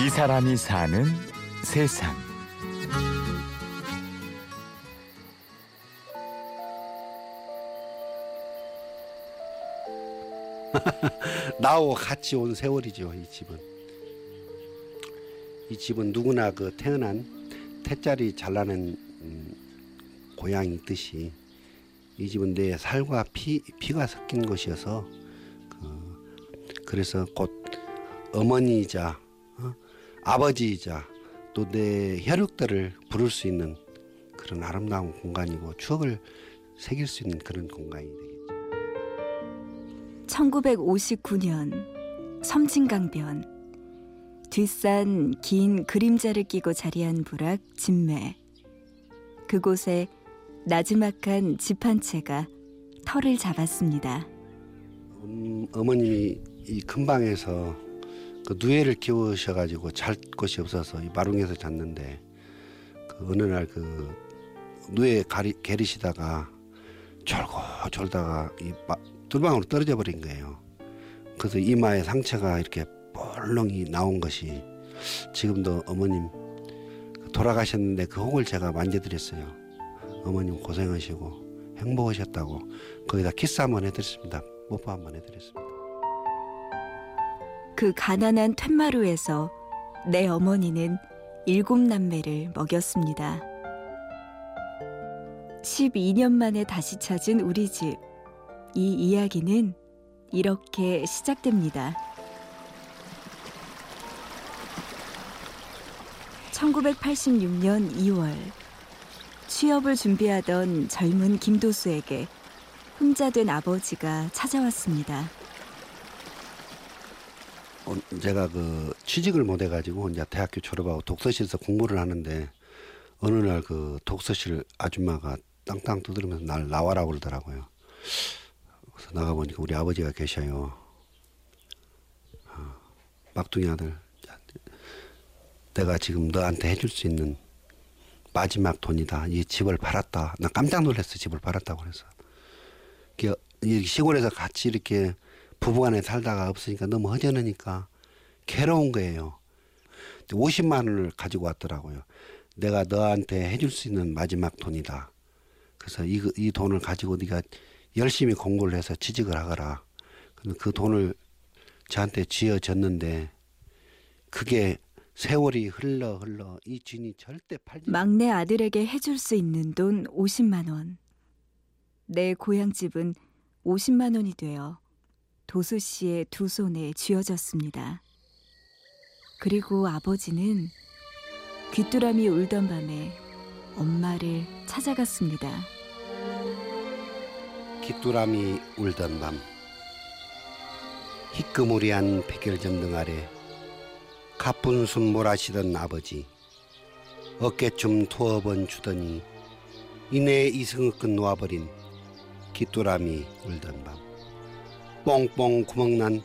이 사람이 사는 세상. 나하고 같이 온 세월이죠 이 집은 이 집은 누구나 그 태어난 태자리 잘나는 음, 고향이 있듯이 이 집은 내 살과 피, 피가 섞인 곳이어서 그, 그래서 곧 어머니이자 어? 아버지이자 또 내 혈육들을 부를 수 있는 그런 아름다운 공간이고 추억을 새길 수 있는 그런 공간이 되겠죠. 1959년 섬진강변 뒷산 긴 그림자를 끼고 자리한 부락 진매 그곳에 나지막한 집 한 채가 털을 잡았습니다. 음, 어머님이 이 근방에서 그 누에를 키우셔가지고 잘 곳이 없어서 이 마룽에서 잤는데 그 어느 날 그 누에 가리, 게리시다가 졸고 졸다가 이 마, 뚫방으로 떨어져 버린 거예요. 그래서 이마에 상처가 이렇게 볼렁이 나온 것이 지금도 어머님 돌아가셨는데 그 혹을 제가 만져드렸어요. 어머님 고생하시고 행복하셨다고 거기다 키스 한번 해드렸습니다. 뽀뽀 한번 해드렸습니다. 그 가난한 툇마루에서 내 어머니는 일곱 남매를 먹였습니다. 12년 만에 다시 찾은 우리 집. 이 이야기는 이렇게 시작됩니다. 1986년 2월 취업을 준비하던 젊은 김도수에게 혼자 된 아버지가 찾아왔습니다. 어, 제가 그 취직을 못 해가지고 이제 대학교 졸업하고 독서실에서 공부를 하는데 어느 날 그 독서실 아줌마가 땅땅 두드리면서 날 나와라고 그러더라고요. 그래서 나가 보니까 우리 아버지가 계셔요. 어, 막둥이 아들, 내가 지금 너한테 해줄 수 있는 마지막 돈이다. 이 집을 팔았다. 나 깜짝 놀랐어. 집을 팔았다고 그래서. 이 시골에서 같이 이렇게 부부간에 살다가 없으니까 너무 허전하니까 괴로운 거예요. 50만 원을 가지고 왔더라고요. 내가 너한테 해줄 수 있는 마지막 돈이다. 그래서 이, 이 돈을 가지고 네가 열심히 공부를 해서 취직을 하거라. 그 돈을 저한테 쥐어줬는데 그게 세월이 흘러 흘러 이 주인이 절대 팔지 막내 아들에게 해줄 수 있는 돈 50만 원. 내 고향집은 50만 원이 되어 도수 씨의 두 손에 쥐어졌습니다. 그리고 아버지는 귀뚜라미 울던 밤에 엄마를 찾아갔습니다. 귀뚜라미 울던 밤 희끄무리한 백열전등 아래 가쁜 숨 몰아쉬던 아버지 어깨춤 투어 번 주더니 이내 이승을 끝 놓아버린 귀뚜라미 울던 밤 뽕뽕 구멍난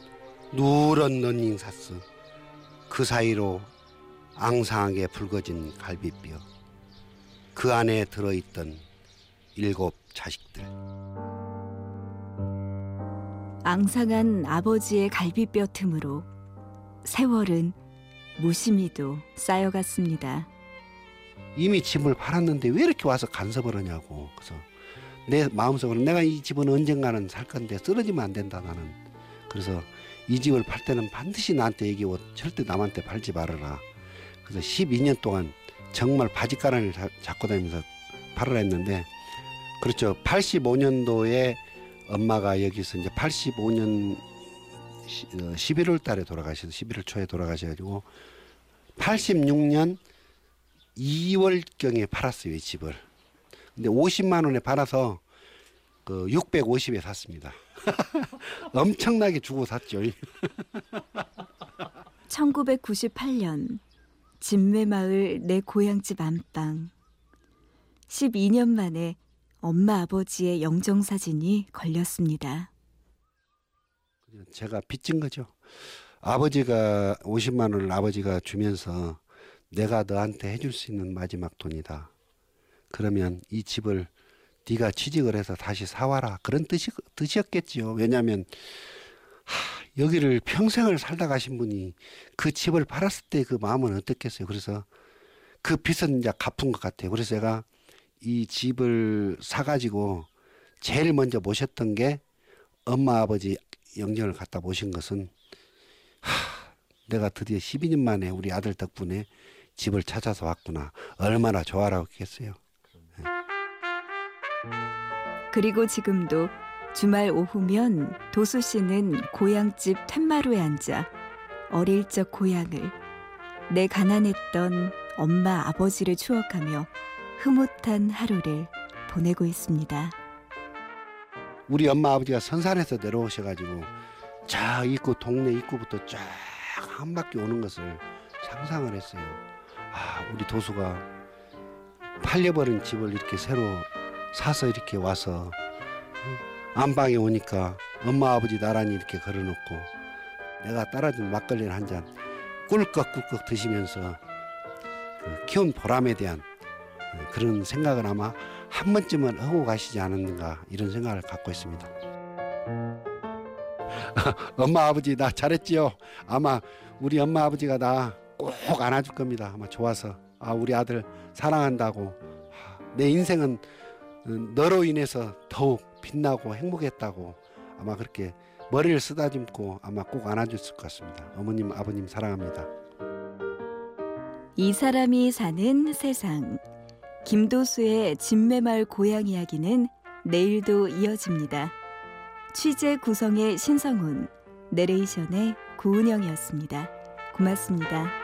누런 런닝 사스 그 사이로 앙상하게 붉어진 갈비뼈 그 안에 들어있던 일곱 자식들 앙상한 아버지의 갈비뼈 틈으로 세월은 무심히도 쌓여갔습니다. 이미 집을 팔았는데 왜 이렇게 와서 간섭을 하냐고. 그래서 내 마음속으로 내가 이 집은 언젠가는 살 건데 쓰러지면 안 된다 나는. 그래서 이 집을 팔 때는 반드시 나한테 얘기하고 절대 남한테 팔지 말아라. 그래서 12년 동안 정말 바지가랑을 잡고 다니면서 팔으라 했는데 그렇죠. 85년도에 엄마가 여기서 이제 85년 11월 어, 달에 돌아가셔서 11월 초에 돌아가셔가지고 86년 2월경에 팔았어요 이 집을. 근데 50만 원에 팔아서 그 650에 샀습니다. 엄청나게 주고 샀죠. 1998년 진매마을 내 고향집 안방 12년 만에 엄마 아버지의 영정 사진이 걸렸습니다. 제가 빚진 거죠. 아버지가 50만 원을 아버지가 주면서 내가 너한테 해줄 수 있는 마지막 돈이다. 그러면 이 집을 네가 취직을 해서 다시 사와라 그런 뜻이 뜻이었겠지요. 왜냐하면 하, 여기를 평생을 살다 가신 분이 그 집을 팔았을 때 그 마음은 어떻겠어요. 그래서 그 빚은 이제 갚은 것 같아요. 그래서 제가 이 집을 사가지고 제일 먼저 모셨던 게 엄마 아버지 영정을 갖다 모신 것은 하, 내가 드디어 12년 만에 우리 아들 덕분에 집을 찾아서 왔구나. 얼마나 좋아라고 했겠어요. 그리고 지금도 주말 오후면 도수 씨는 고향집 텐마루에 앉아 어릴 적 고향을 내 가난했던 엄마 아버지를 추억하며 흐뭇한 하루를 보내고 있습니다. 우리 엄마 아버지가 선산에서 내려오셔가지고 저 입구 동네 입구부터 쫙 한 바퀴 오는 것을 상상을 했어요. 아 우리 도수가 팔려버린 집을 이렇게 새로 사서 이렇게 와서 어, 안방에 오니까 엄마 아버지 나란히 이렇게 걸어놓고 내가 따라준 막걸리를 한잔 꿀꺽꿀꺽 드시면서 그 키운 보람에 대한 어, 그런 생각을 아마 한 번쯤은 하고 가시지 않았는가 이런 생각을 갖고 있습니다. 엄마 아버지 나 잘했지요. 아마 우리 엄마 아버지가 나 꼭 안아줄 겁니다. 아마 좋아서 아 우리 아들 사랑한다고 아, 내 인생은 어, 너로 인해서 더욱 빛나고 행복했다고 아마 그렇게 머리를 쓰다듬고 아마 꼭 안아줬을 것 같습니다. 어머님 아버님 사랑합니다. 이 사람이 사는 세상. 김도수의 진매마을 고향 이야기는 내일도 이어집니다. 취재 구성의 신성훈, 내레이션의 구은영이었습니다. 고맙습니다.